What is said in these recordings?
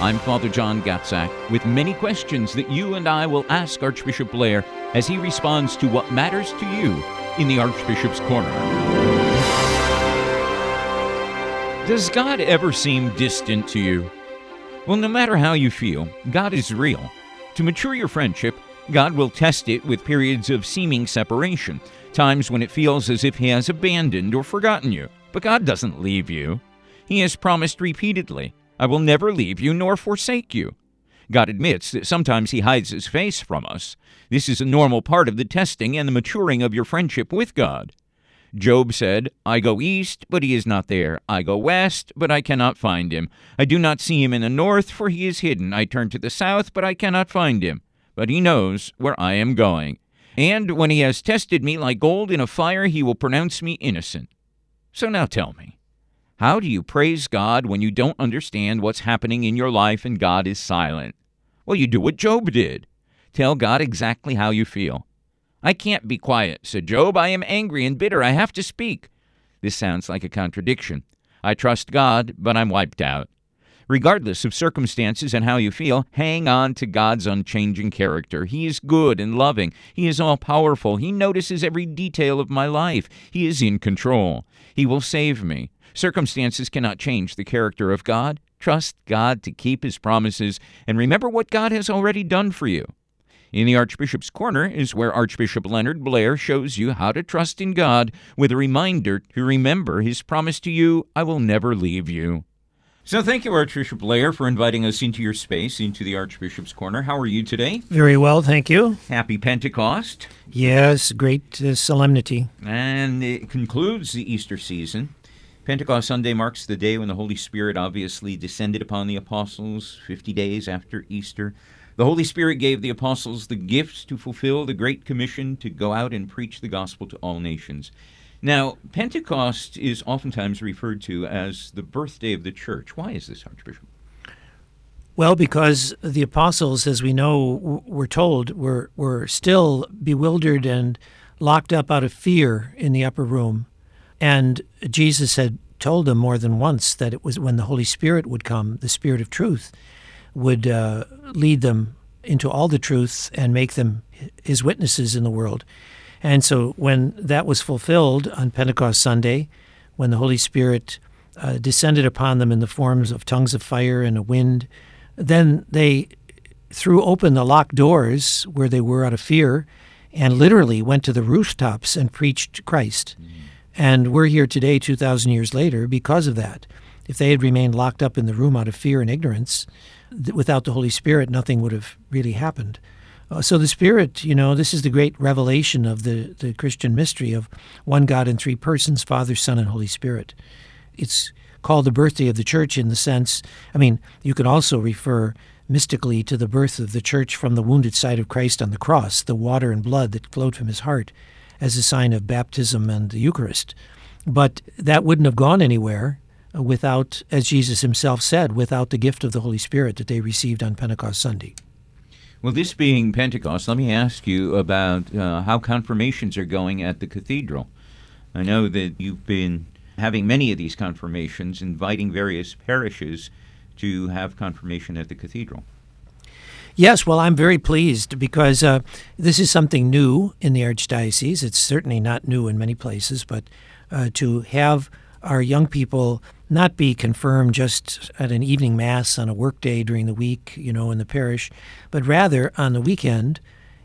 I'm Father John Gatzak with many questions that you and I will ask Archbishop Blair as he responds to what matters to you in the Archbishop's Corner. Does God ever seem distant to you? Well, no matter how you feel, God is real. To mature your friendship, God will test it with periods of seeming separation, times when it feels as if He has abandoned or forgotten you. But God doesn't leave you. He has promised repeatedly I will never leave you nor forsake you. God admits that sometimes He hides His face from us. This is a normal part of the testing and the maturing of your friendship with God. Job said, I go east, but he is not there. I go west, but I cannot find him. I do not see him in the north, for he is hidden. I turn to the south, but I cannot find him. But he knows where I am going. And when he has tested me like gold in a fire, he will pronounce me innocent. So now tell me, how do you praise God when you don't understand what's happening in your life and God is silent? Well, you do what Job did. Tell God exactly how you feel. I can't be quiet, said Job. I am angry and bitter. I have to speak. This sounds like a contradiction. I trust God, but I'm wiped out. Regardless of circumstances and how you feel, hang on to God's unchanging character. He is good and loving. He is all powerful. He notices every detail of my life. He is in control. He will save me. Circumstances cannot change the character of God. Trust God to keep his promises and remember what God has already done for you. In the Archbishop's Corner is where Archbishop Leonard Blair shows you how to trust in God with a reminder to remember his promise to you I will never leave you. So, thank you, Archbishop Blair, for inviting us into your space, into the Archbishop's Corner. How are you today? Very well, thank you. Happy Pentecost. Yes, great uh, solemnity. And it concludes the Easter season. Pentecost Sunday marks the day when the Holy Spirit obviously descended upon the apostles 50 days after Easter. The Holy Spirit gave the apostles the gifts to fulfill the Great Commission to go out and preach the gospel to all nations. Now, Pentecost is oftentimes referred to as the birthday of the church. Why is this, Archbishop? Well, because the apostles, as we know, were told, were, were still bewildered and locked up out of fear in the upper room. And Jesus had told them more than once that it was when the Holy Spirit would come, the Spirit of truth, would uh, lead them into all the truth and make them his witnesses in the world. And so when that was fulfilled on Pentecost Sunday, when the Holy Spirit uh, descended upon them in the forms of tongues of fire and a wind, then they threw open the locked doors where they were out of fear and literally went to the rooftops and preached Christ. Mm-hmm. And we're here today, 2,000 years later, because of that. If they had remained locked up in the room out of fear and ignorance, th- without the Holy Spirit, nothing would have really happened. Uh, so the Spirit, you know, this is the great revelation of the, the Christian mystery of one God in three persons Father, Son, and Holy Spirit. It's called the birthday of the church in the sense, I mean, you can also refer mystically to the birth of the church from the wounded side of Christ on the cross, the water and blood that flowed from his heart as a sign of baptism and the Eucharist. But that wouldn't have gone anywhere without, as Jesus himself said, without the gift of the Holy Spirit that they received on Pentecost Sunday. Well, this being Pentecost, let me ask you about uh, how confirmations are going at the cathedral. I know that you've been having many of these confirmations, inviting various parishes to have confirmation at the cathedral. Yes, well, I'm very pleased because uh, this is something new in the Archdiocese. It's certainly not new in many places, but uh, to have our young people not be confirmed just at an evening mass on a workday during the week, you know, in the parish, but rather on the weekend,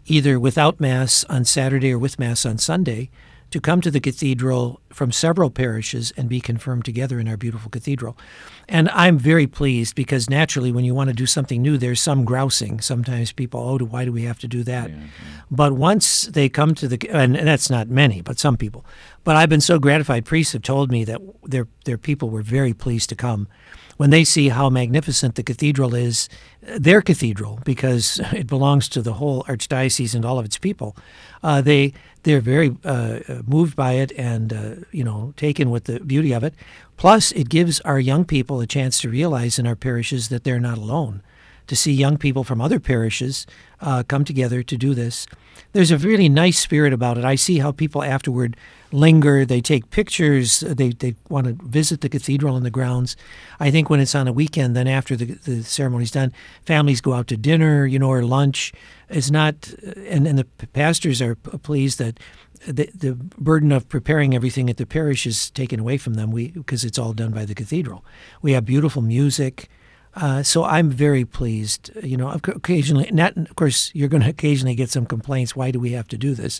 either without mass on Saturday or with mass on Sunday, to come to the cathedral from several parishes and be confirmed together in our beautiful cathedral. And I'm very pleased because naturally, when you want to do something new, there's some grousing. Sometimes people, oh, why do we have to do that? Yeah, yeah. But once they come to the, and, and that's not many, but some people. But I've been so gratified. Priests have told me that their their people were very pleased to come. When they see how magnificent the cathedral is, their cathedral, because it belongs to the whole archdiocese and all of its people, uh, they they're very uh, moved by it and uh, you know taken with the beauty of it. Plus, it gives our young people a chance to realize in our parishes that they're not alone. To see young people from other parishes uh, come together to do this, there's a really nice spirit about it. I see how people afterward linger, they take pictures, they, they want to visit the cathedral and the grounds. I think when it's on a weekend, then after the, the ceremony's done, families go out to dinner, you know, or lunch. It's not, and, and the pastors are pleased that the, the burden of preparing everything at the parish is taken away from them because it's all done by the cathedral. We have beautiful music. Uh, so I'm very pleased. You know, occasionally, not of course, you're going to occasionally get some complaints. Why do we have to do this?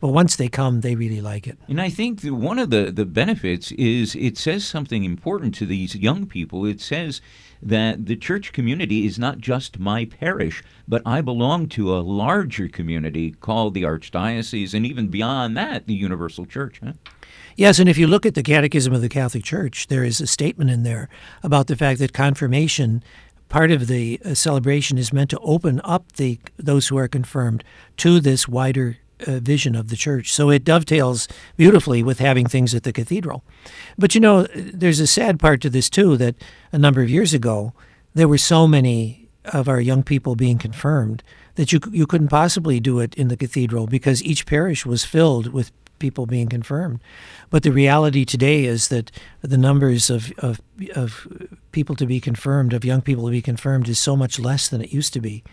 But once they come, they really like it. And I think one of the the benefits is it says something important to these young people. It says that the church community is not just my parish, but I belong to a larger community called the archdiocese, and even beyond that, the universal church. Huh? Yes, and if you look at the Catechism of the Catholic Church, there is a statement in there about the fact that confirmation, part of the uh, celebration, is meant to open up the those who are confirmed to this wider uh, vision of the church. So it dovetails beautifully with having things at the cathedral. But you know, there's a sad part to this too that a number of years ago there were so many of our young people being confirmed that you you couldn't possibly do it in the cathedral because each parish was filled with people being confirmed. But the reality today is that the numbers of, of, of people to be confirmed, of young people to be confirmed, is so much less than it used to be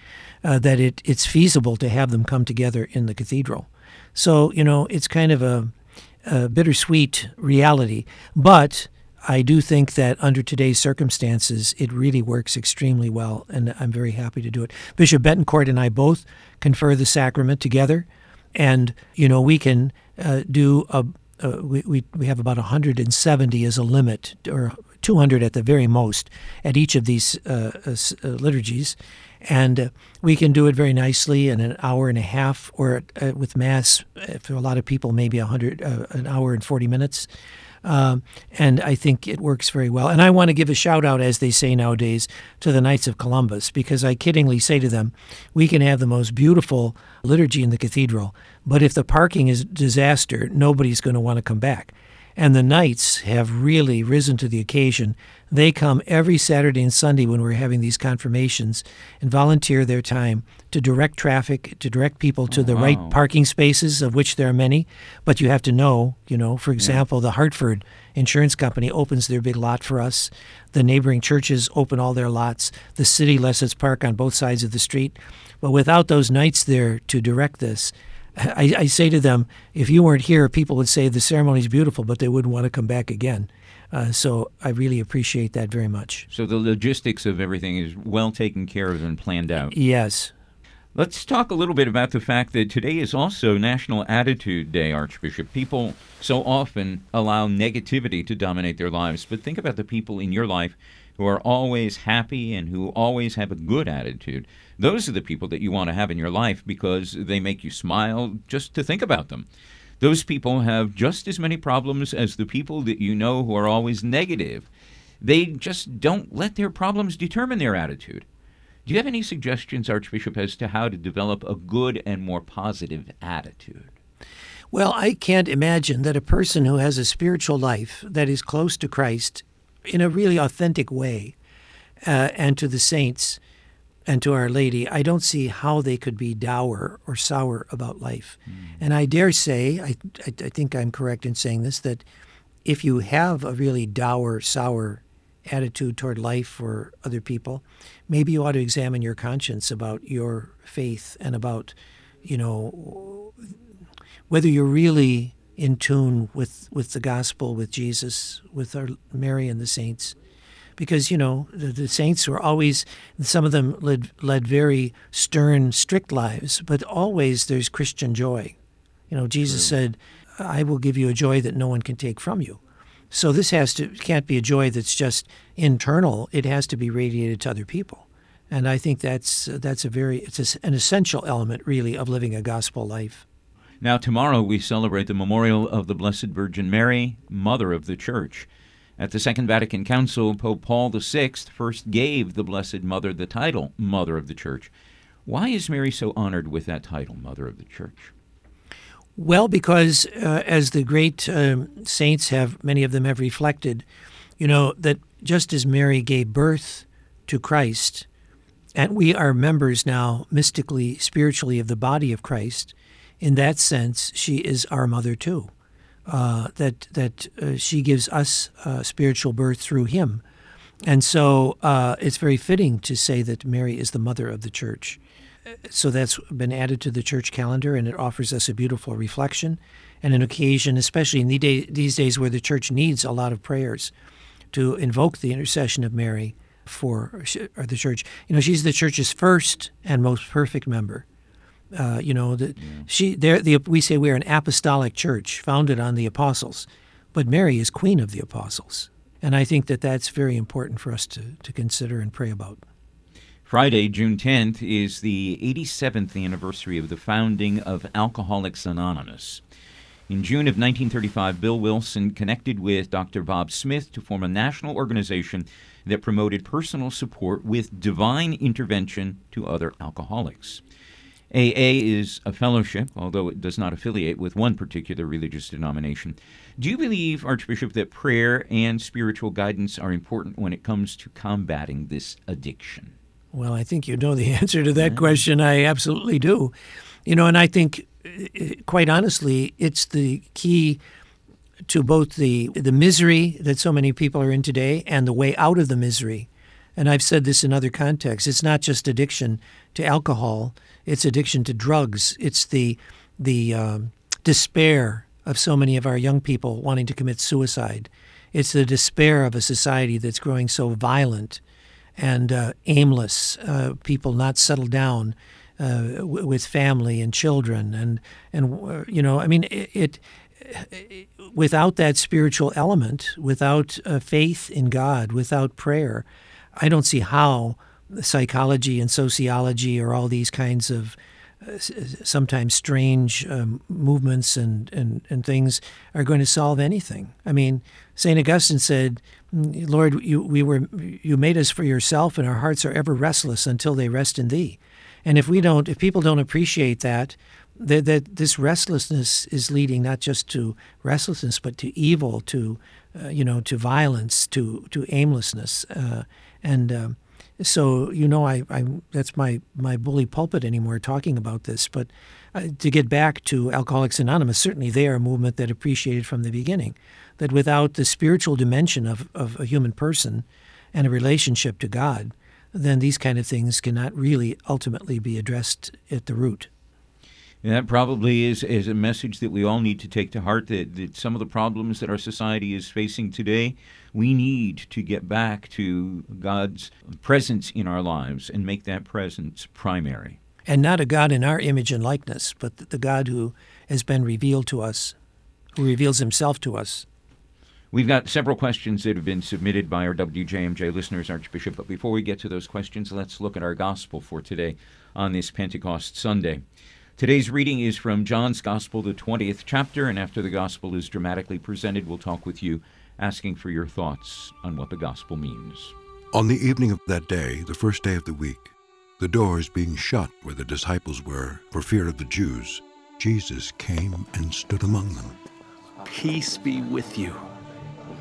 uh, that it, it's feasible to have them come together in the cathedral. So, you know, it's kind of a, a bittersweet reality. But I do think that under today's circumstances, it really works extremely well, and I'm very happy to do it. Bishop Betancourt and I both confer the sacrament together, and you know we can uh, do a, uh, we, we, we have about 170 as a limit, or 200 at the very most, at each of these uh, uh, uh liturgies. And uh, we can do it very nicely in an hour and a half, or with Mass, for a lot of people, maybe 100, an hour and 40 minutes. Um, and I think it works very well. And I want to give a shout out, as they say nowadays, to the Knights of Columbus, because I kiddingly say to them, we can have the most beautiful liturgy in the cathedral, but if the parking is disaster, nobody's going to want to come back. And the Knights have really risen to the occasion. They come every Saturday and Sunday when we're having these confirmations and volunteer their time to direct traffic, to direct people to the wow. right parking spaces, of which there are many. But you have to know, you know, for example, yeah. the Hartford Insurance Company opens their big lot for us. The neighboring churches open all their lots. The city lets us park on both sides of the street. But without those Knights there to direct this, I, I, say to them, if you weren't here, people would say the ceremony is beautiful, but they wouldn't want to come back again. Uh, so I really appreciate that very much. So the logistics of everything is well taken care of and planned out. Yes. Let's talk a little bit about the fact that today is also National Attitude Day, Archbishop. People so often allow negativity to dominate their lives, but think about the people in your life who are always happy and who always have a good attitude. Those are the people that you want to have in your life because they make you smile just to think about them. Those people have just as many problems as the people that you know who are always negative. They just don't let their problems determine their attitude. Do you have any suggestions, Archbishop, as to how to develop a good and more positive attitude? Well, I can't imagine that a person who has a spiritual life that is close to Christ in a really authentic way uh, and to the saints and to Our Lady, I don't see how they could be dour or sour about life. Mm. And I dare say, I, I, I, think I'm correct in saying this, that if you have a really dour, sour attitude toward life or other people, maybe you ought to examine your conscience about your faith and about, you know, whether you're really in tune with, with the gospel, with Jesus, with our Mary and the saints because you know the, the, saints were always some of them led led very stern, strict lives, but always there's Christian joy. You know, Jesus True. said, "I will give you a joy that no one can take from you." So this has to can't be a joy that's just internal. It has to be radiated to other people, and I think that's that's a very it's an essential element really of living a gospel life. Now tomorrow we celebrate the memorial of the Blessed Virgin Mary, Mother of the Church. At the Second Vatican Council, Pope Paul VI first gave the Blessed Mother the title Mother of the Church. Why is Mary so honored with that title, Mother of the Church? Well, because uh, as the great um, saints have, many of them have reflected, you know, that just as Mary gave birth to Christ, and we are members now, mystically, spiritually, of the body of Christ, in that sense, she is our mother too. Uh, that that uh, she gives us uh, spiritual birth through Him, and so uh, it's very fitting to say that Mary is the mother of the Church so that's been added to the church calendar, and it offers us a beautiful reflection and an occasion, especially in the day, these days where the church needs a lot of prayers, to invoke the intercession of Mary for the church. You know, she's the church's first and most perfect member. Uh, you know, the, yeah. she there. The, we say we are an apostolic church founded on the apostles, but Mary is queen of the apostles, and I think that that's very important for us to to consider and pray about. Friday, June 10th, is the 87th anniversary of the founding of Alcoholics Anonymous. In June of 1935, Bill Wilson connected with Dr. Bob Smith to form a national organization that promoted personal support with divine intervention to other alcoholics. AA is a fellowship, although it does not affiliate with one particular religious denomination. Do you believe, Archbishop, that prayer and spiritual guidance are important when it comes to combating this addiction? Well, I think you know the answer to that question. I absolutely do. You know, and I think, quite honestly, it's the key to both the the misery that so many people are in today and the way out of the misery. And I've said this in other contexts. It's not just addiction to alcohol; it's addiction to drugs. It's the the um, despair of so many of our young people wanting to commit suicide. It's the despair of a society that's growing so violent and uh, aimless, uh, people not settled down uh, w- with family and children, and and uh, you know, I mean, it, it, it, without that spiritual element, without uh, faith in God, without prayer, I don't see how psychology and sociology or all these kinds of uh, sometimes strange um, movements and, and, and things are going to solve anything. I mean, St. Augustine said, Lord, you, we were, you made us for yourself, and our hearts are ever restless until they rest in thee. And if we don't, if people don't appreciate that, that, that this restlessness is leading not just to restlessness, but to evil, to, uh, you know, to violence, to, to aimlessness. Uh, and um, so, you know, I, I that's my, my bully pulpit anymore talking about this. But uh, to get back to Alcoholics Anonymous, certainly they are a movement that appreciated from the beginning that without the spiritual dimension of, of a human person and a relationship to God, then these kind of things cannot really ultimately be addressed at the root. And that probably is, is a message that we all need to take to heart that, that some of the problems that our society is facing today, we need to get back to God's presence in our lives and make that presence primary. And not a God in our image and likeness, but the God who has been revealed to us, who reveals himself to us. We've got several questions that have been submitted by our WJMJ listeners, Archbishop. But before we get to those questions, let's look at our gospel for today on this Pentecost Sunday. Today's reading is from John's Gospel, the 20th chapter, and after the gospel is dramatically presented, we'll talk with you, asking for your thoughts on what the gospel means. On the evening of that day, the first day of the week, the doors being shut where the disciples were for fear of the Jews, Jesus came and stood among them. Peace be with you.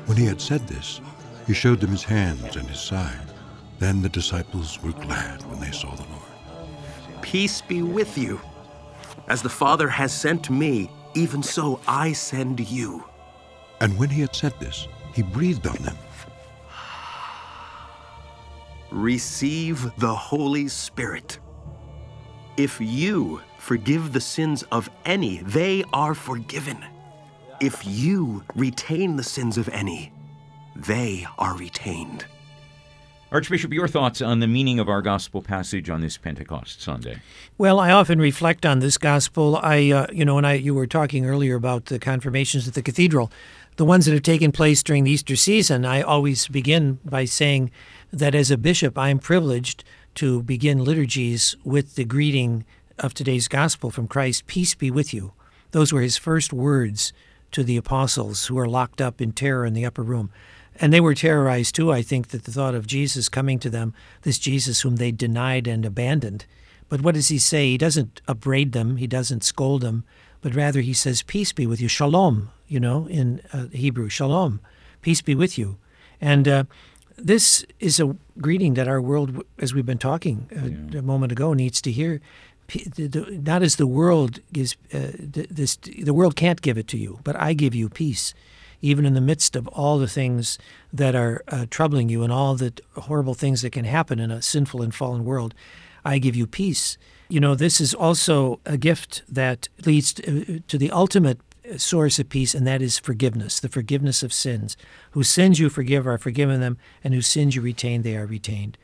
When he had said this, he showed them his hands and his side. Then the disciples were glad when they saw the Lord. Peace be with you. As the Father has sent me, even so I send you. And when he had said this, he breathed on them. Receive the Holy Spirit. If you forgive the sins of any, they are forgiven. If you retain the sins of any, they are retained. Archbishop, your thoughts on the meaning of our gospel passage on this Pentecost Sunday? Well, I often reflect on this gospel. I, uh, you know, when I you were talking earlier about the confirmations at the cathedral, the ones that have taken place during the Easter season, I always begin by saying that as a bishop, I am privileged to begin liturgies with the greeting of today's gospel from Christ, "Peace be with you." Those were his first words to the apostles who are locked up in terror in the upper room. And they were terrorized too, I think, that the thought of Jesus coming to them, this Jesus whom they denied and abandoned. But what does he say? He doesn't upbraid them, he doesn't scold them, but rather he says, Peace be with you. Shalom, you know, in uh, Hebrew, shalom, peace be with you. And uh, this is a greeting that our world, as we've been talking uh, a moment ago, needs to hear. Not as the world gives, uh, this, the world can't give it to you, but I give you peace even in the midst of all the things that are uh, troubling you and all the horrible things that can happen in a sinful and fallen world, I give you peace. You know, this is also a gift that leads to, uh, to the ultimate source of peace, and that is forgiveness, the forgiveness of sins. Whose sins you forgive are forgiven them, and whose sins you retain, they are retained.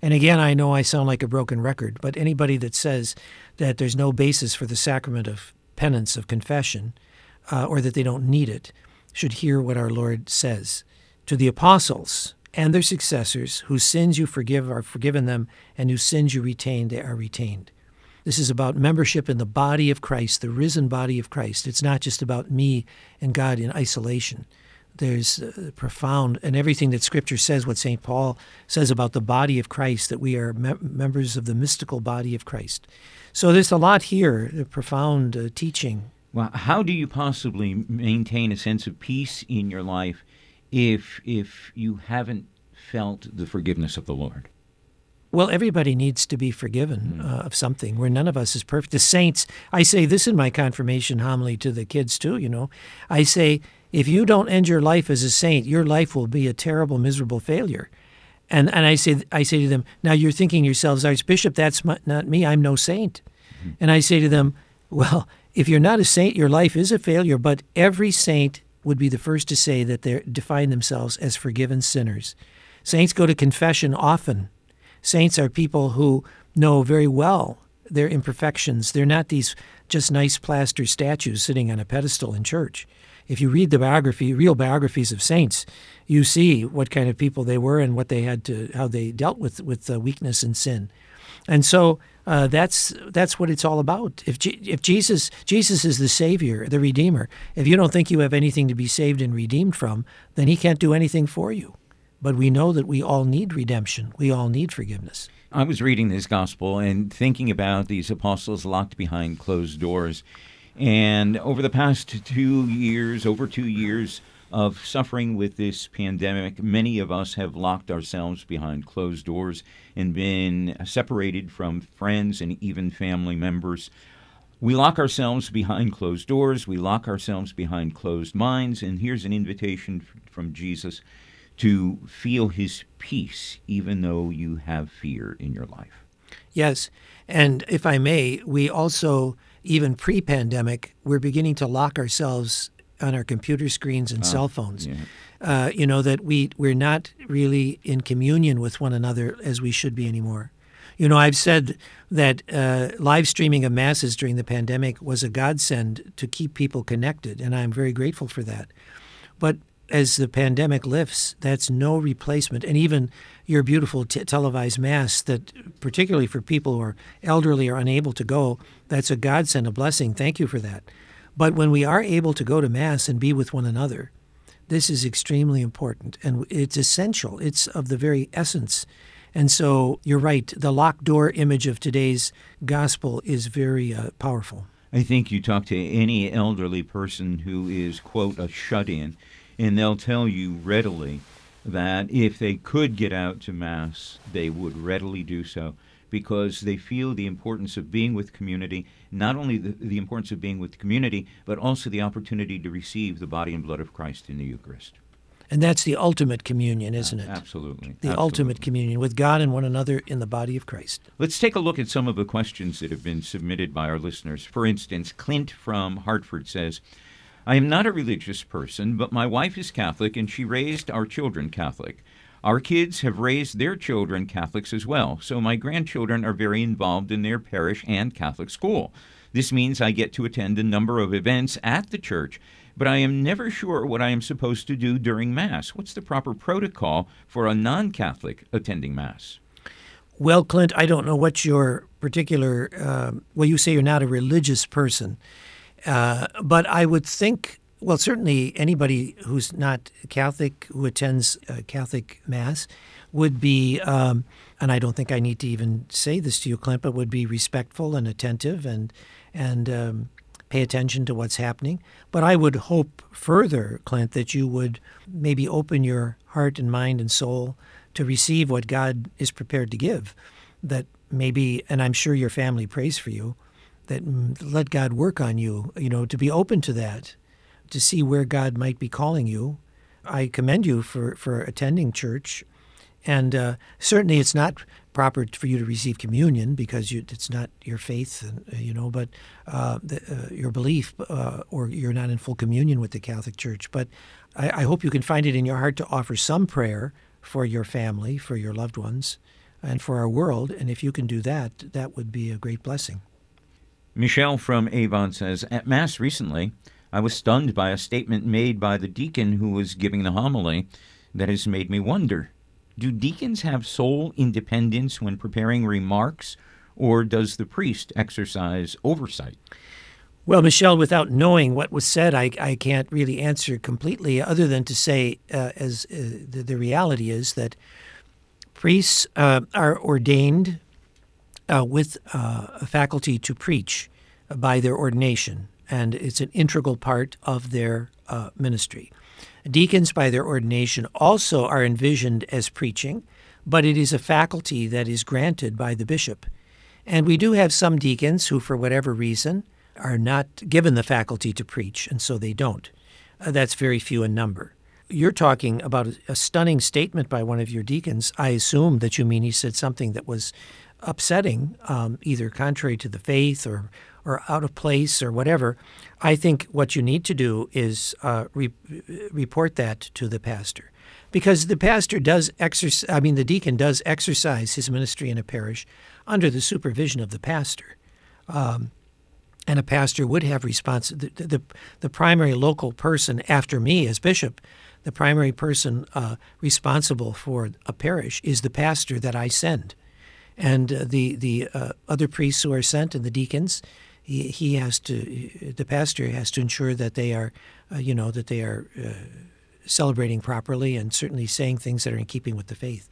And again, I know I sound like a broken record, but anybody that says that there's no basis for the sacrament of penance, of confession, uh, or that they don't need it, should hear what our Lord says. To the apostles and their successors, whose sins you forgive are forgiven them, and whose sins you retain, they are retained. This is about membership in the body of Christ, the risen body of Christ. It's not just about me and God in isolation. There's uh, profound, and everything that Scripture says, what St. Paul says about the body of Christ, that we are me- members of the mystical body of Christ. So there's a lot here, a profound uh, teaching well, how do you possibly maintain a sense of peace in your life if if you haven't felt the forgiveness of the Lord? Well, everybody needs to be forgiven mm. uh, of something. Where none of us is perfect. The saints, I say this in my confirmation homily to the kids too. You know, I say if you don't end your life as a saint, your life will be a terrible, miserable failure. And and I say I say to them, now you're thinking yourselves, Archbishop, that's not me. I'm no saint. Mm-hmm. And I say to them, well, if you're not a saint, your life is a failure, but every saint would be the first to say that they define themselves as forgiven sinners. Saints go to confession often. Saints are people who know very well their imperfections. They're not these just nice plaster statues sitting on a pedestal in church. If you read the biography, real biographies of saints, you see what kind of people they were and what they had to, how they dealt with with uh, weakness and sin. And so uh, that's that's what it's all about. If G- if Jesus Jesus is the Savior, the Redeemer, if you don't think you have anything to be saved and redeemed from, then He can't do anything for you. But we know that we all need redemption. We all need forgiveness. I was reading this gospel and thinking about these apostles locked behind closed doors. And over the past two years, over two years, of suffering with this pandemic, many of us have locked ourselves behind closed doors and been separated from friends and even family members. We lock ourselves behind closed doors, we lock ourselves behind closed minds, and here's an invitation from Jesus to feel his peace even though you have fear in your life. Yes. And if I may, we also, even pre pandemic, we're beginning to lock ourselves on our computer screens and oh, cell phones. Yeah. Uh, you know that we we're not really in communion with one another as we should be anymore. You know, I've said that uh, live streaming of masses during the pandemic was a godsend to keep people connected, and I'm very grateful for that. But as the pandemic lifts, that's no replacement. And even your beautiful t- televised mass, that particularly for people who are elderly or unable to go, that's a godsend, a blessing. Thank you for that. But when we are able to go to Mass and be with one another, this is extremely important and it's essential. It's of the very essence. And so you're right, the locked door image of today's gospel is very uh, powerful. I think you talk to any elderly person who is, quote, a shut in, and they'll tell you readily that if they could get out to Mass, they would readily do so because they feel the importance of being with community, not only the, the importance of being with the community, but also the opportunity to receive the body and blood of Christ in the Eucharist. And that's the ultimate communion, isn't it? Absolutely. The Absolutely. ultimate communion with God and one another in the body of Christ. Let's take a look at some of the questions that have been submitted by our listeners. For instance, Clint from Hartford says, I am not a religious person, but my wife is Catholic and she raised our children Catholic. Our kids have raised their children Catholics as well, so my grandchildren are very involved in their parish and Catholic school. This means I get to attend a number of events at the church, but I am never sure what I am supposed to do during Mass. What's the proper protocol for a non Catholic attending Mass? Well, Clint, I don't know what your particular, uh, well, you say you're not a religious person, uh, but I would think Well, certainly anybody who's not Catholic who attends uh, Catholic Mass would be, um, and I don't think I need to even say this to you, Clint, but would be respectful and attentive and and um, pay attention to what's happening. But I would hope further, Clint, that you would maybe open your heart and mind and soul to receive what God is prepared to give. That maybe, and I'm sure your family prays for you, that mm, let God work on you, you know, to be open to that, to see where God might be calling you. I commend you for, for attending church. And uh, certainly it's not proper for you to receive communion because you, it's not your faith, uh, you know, but uh, the, uh, your belief, uh, or you're not in full communion with the Catholic Church. But I, I hope you can find it in your heart to offer some prayer for your family, for your loved ones, and for our world. And if you can do that, that would be a great blessing. Michelle from Avon says At Mass recently, I was stunned by a statement made by the deacon who was giving the homily that has made me wonder do deacons have sole independence when preparing remarks, or does the priest exercise oversight? Well, Michelle, without knowing what was said, I, I can't really answer completely, other than to say, uh, as uh, the, the, reality is that priests uh, are ordained uh, with uh, a faculty to preach by their ordination, and it's an integral part of their uh, ministry. Deacons, by their ordination, also are envisioned as preaching, but it is a faculty that is granted by the bishop. And we do have some deacons who, for whatever reason, are not given the faculty to preach, and so they don't. Uh, that's very few in number. You're talking about a, a stunning statement by one of your deacons. I assume that you mean he said something that was upsetting, um, either contrary to the faith or or out of place or whatever, I think what you need to do is uh, re- report that to the pastor. Because the pastor does exercise, I mean, the deacon does exercise his ministry in a parish under the supervision of the pastor. Um, and a pastor would have response. The, the, the, primary local person after me as bishop, the primary person uh, responsible for a parish is the pastor that I send. And uh, the, the uh, other priests who are sent and the deacons, he, has to, the pastor has to ensure that they are, uh, you know, that they are uh, celebrating properly and certainly saying things that are in keeping with the faith.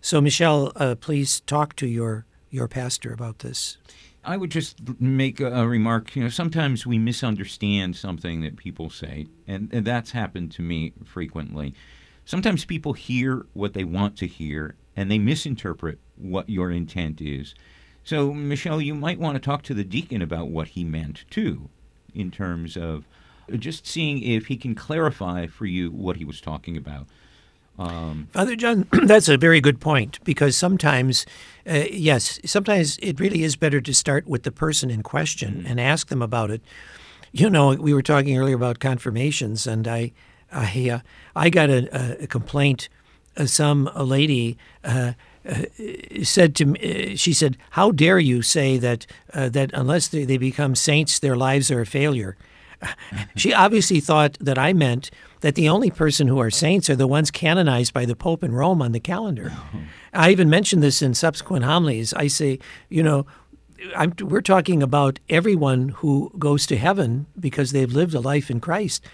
So, Michelle, uh, please talk to your your pastor about this. I would just make a, remark. You know, sometimes we misunderstand something that people say, and, and that's happened to me frequently. Sometimes people hear what they want to hear, and they misinterpret what your intent is. So, Michelle, you might want to talk to the deacon about what he meant too, in terms of just seeing if he can clarify for you what he was talking about. Um, Father John, that's a very good point because sometimes, uh, yes, sometimes it really is better to start with the person in question mm-hmm. and ask them about it. You know, we were talking earlier about confirmations, and I, I, uh, I got a, a complaint. Uh, some a lady uh, said to me, uh, she said, "How dare you say that uh, that unless they, they become saints, their lives are a failure?" she obviously thought that I meant that the only person who are saints are the ones canonized by the Pope in Rome on the calendar. Oh. I even mentioned this in subsequent homilies. I say, you know, I'm, we're talking about everyone who goes to heaven because they've lived a life in Christ,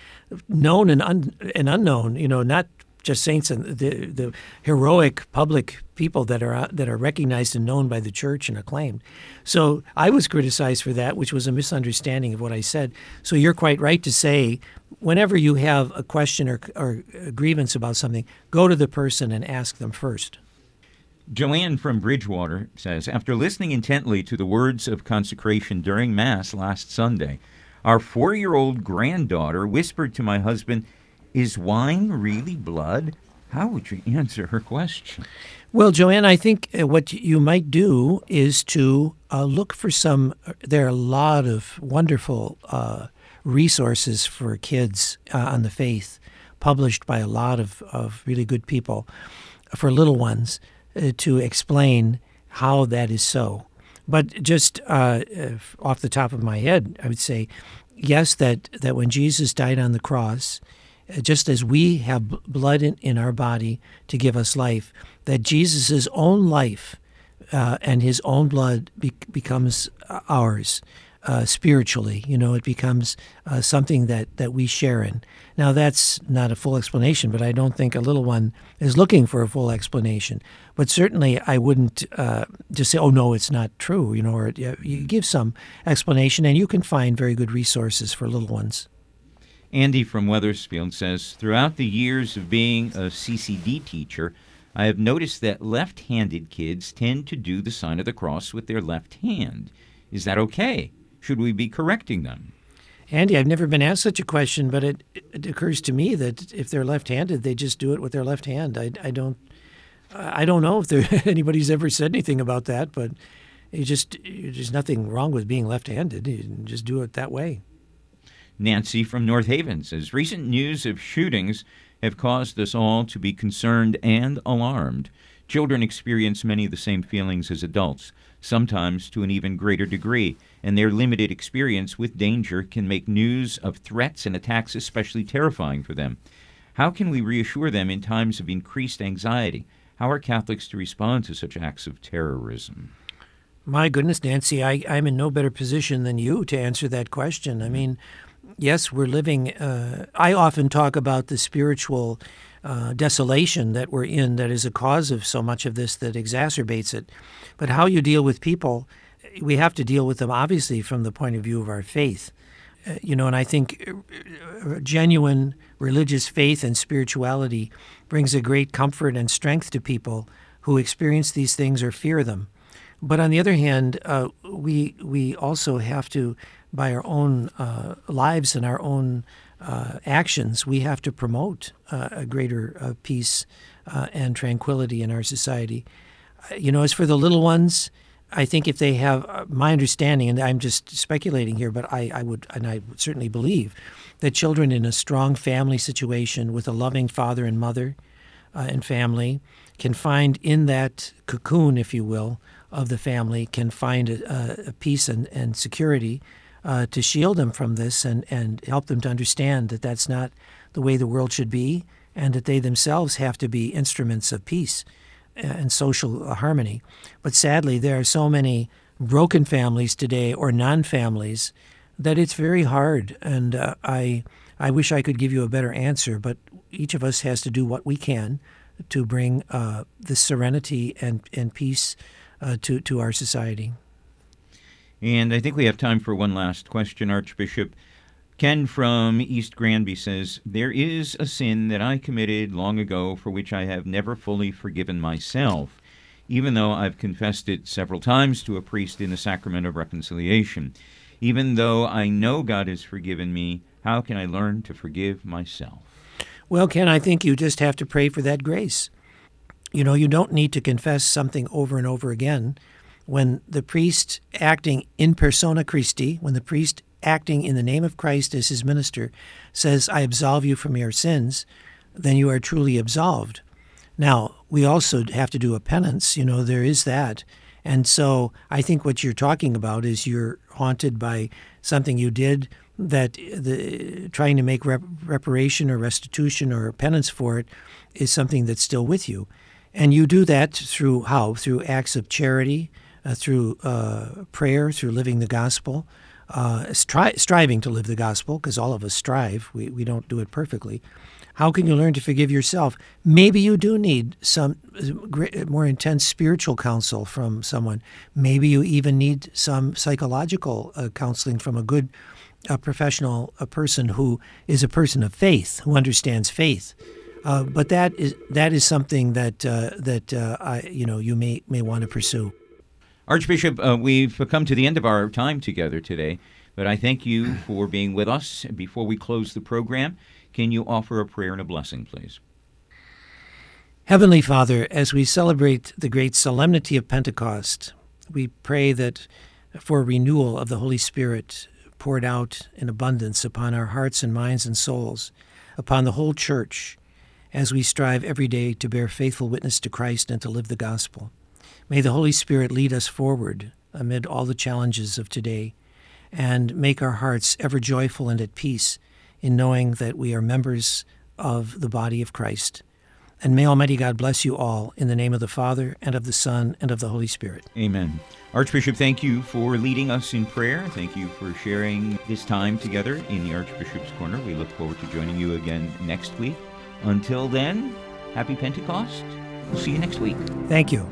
known and, un, and unknown. You know, not just saints and the the heroic public people that are that are recognized and known by the church and acclaimed. So I was criticized for that, which was a misunderstanding of what I said. So you're quite right to say, whenever you have a question or, or a grievance about something, go to the person and ask them first. Joanne from Bridgewater says, after listening intently to the words of consecration during Mass last Sunday, our four-year-old granddaughter whispered to my husband is wine really blood? How would you answer her question? Well, Joanne, I think uh, what you might do is to uh, look for some. There are a lot of wonderful uh, resources for kids uh, on the faith, published by a lot of, of really good people for little ones uh, to explain how that is so. But just uh, off the top of my head, I would say, yes, that, that when Jesus died on the cross, just as we have blood in, in our body to give us life, that Jesus' own life uh, and his own blood be- becomes ours. uh, spiritually. You know, it becomes uh, something that, that we share in. Now, that's not a full explanation, but I don't think a little one is looking for a full explanation. But certainly, I wouldn't uh, just say, oh, no, it's not true, you know, or you give some explanation, and you can find very good resources for little ones. Andy from Wethersfield says Throughout the years of being a CCD teacher, I have noticed that left handed kids tend to do the sign of the cross with their left hand. Is that okay? Should we be correcting them? Andy, I've never been asked such a question, but it, it occurs to me that if they're left-handed, they just do it with their left hand. I, I don't, I don't know if there, anybody's ever said anything about that, but it just there's nothing wrong with being left-handed. You just do it that way. Nancy from North Haven says recent news of shootings have caused us all to be concerned and alarmed. Children experience many of the same feelings as adults, sometimes to an even greater degree, and their limited experience with danger can make news of threats and attacks especially terrifying for them. How can we reassure them in times of increased anxiety? How are Catholics to respond to such acts of terrorism? My goodness, Nancy, I, I'm in no better position than you to answer that question. I mm. mean, yes, we're living. Uh, I often talk about the spiritual uh, desolation that we're in that is a cause of so much of this that exacerbates it. But how you deal with people, we have to deal with them obviously from the point of view of our faith. Uh, you know, and I think uh, genuine religious faith and spirituality brings a great comfort and strength to people who experience these things or fear them. But on the other hand, uh, we we also have to, by our own uh, lives and our own uh, actions, we have to promote uh, a greater uh, peace uh, and tranquility in our society. Uh, you know, as for the little ones, I think if they have my understanding, and I'm just speculating here, but I, I would, and I would certainly believe that children in a strong family situation with a loving father and mother and family can find in that cocoon, if you will, of the family, can find a, a peace and, and security uh, to shield them from this and, and help them to understand that that's not the way the world should be and that they themselves have to be instruments of peace and social harmony. But sadly, there are so many broken families today or non families that it's very hard. And uh, I, I wish I could give you a better answer, but each of us has to do what we can to bring uh, the serenity and, and peace uh, to, to our society. And I think we have time for one last question, Archbishop. Ken from East Granby says, There is a sin that I committed long ago for which I have never fully forgiven myself, even though I've confessed it several times to a priest in the sacrament of reconciliation. Even though I know God has forgiven me, how can I learn to forgive myself? Well, Ken, I think you just have to pray for that grace. You know, you don't need to confess something over and over again when the priest acting in persona Christi, when the priest acting in the name of Christ as his minister says, I absolve you from your sins, then you are truly absolved. Now, we also have to do a penance, you know, there is that. And so I think what you're talking about is you're haunted by something you did that the, trying to make rep- reparation or restitution or penance for it is something that's still with you. And you do that through how? Through acts of charity, uh, through uh, prayer, through living the gospel, uh, stri- striving to live the gospel, because all of us strive. We, we don't do it perfectly. How can you learn to forgive yourself? Maybe you do need some more intense spiritual counsel from someone. Maybe you even need some psychological uh, counseling from a good professional, a person who is a person of faith, who understands faith. Uh, but that is that is something that uh, that uh, I, you know you may may want to pursue. Archbishop, uh, we've come to the end of our time together today, but I thank you for being with us. Before we close the program, can you offer a prayer and a blessing, please? Heavenly Father, as we celebrate the great solemnity of Pentecost, we pray that for renewal of the Holy Spirit poured out in abundance upon our hearts and minds and souls, upon the whole church, as we strive every day to bear faithful witness to Christ and to live the gospel. May the Holy Spirit lead us forward amid all the challenges of today and make our hearts ever joyful and at peace in knowing that we are members of the body of Christ. And may Almighty God bless you all in the name of the Father, and of the Son, and of the Holy Spirit. Amen. Archbishop, thank you for leading us in prayer. Thank you for sharing this time together in the Archbishop's Corner. We look forward to joining you again next week. Until then, happy Pentecost. We'll see you next week. Thank you.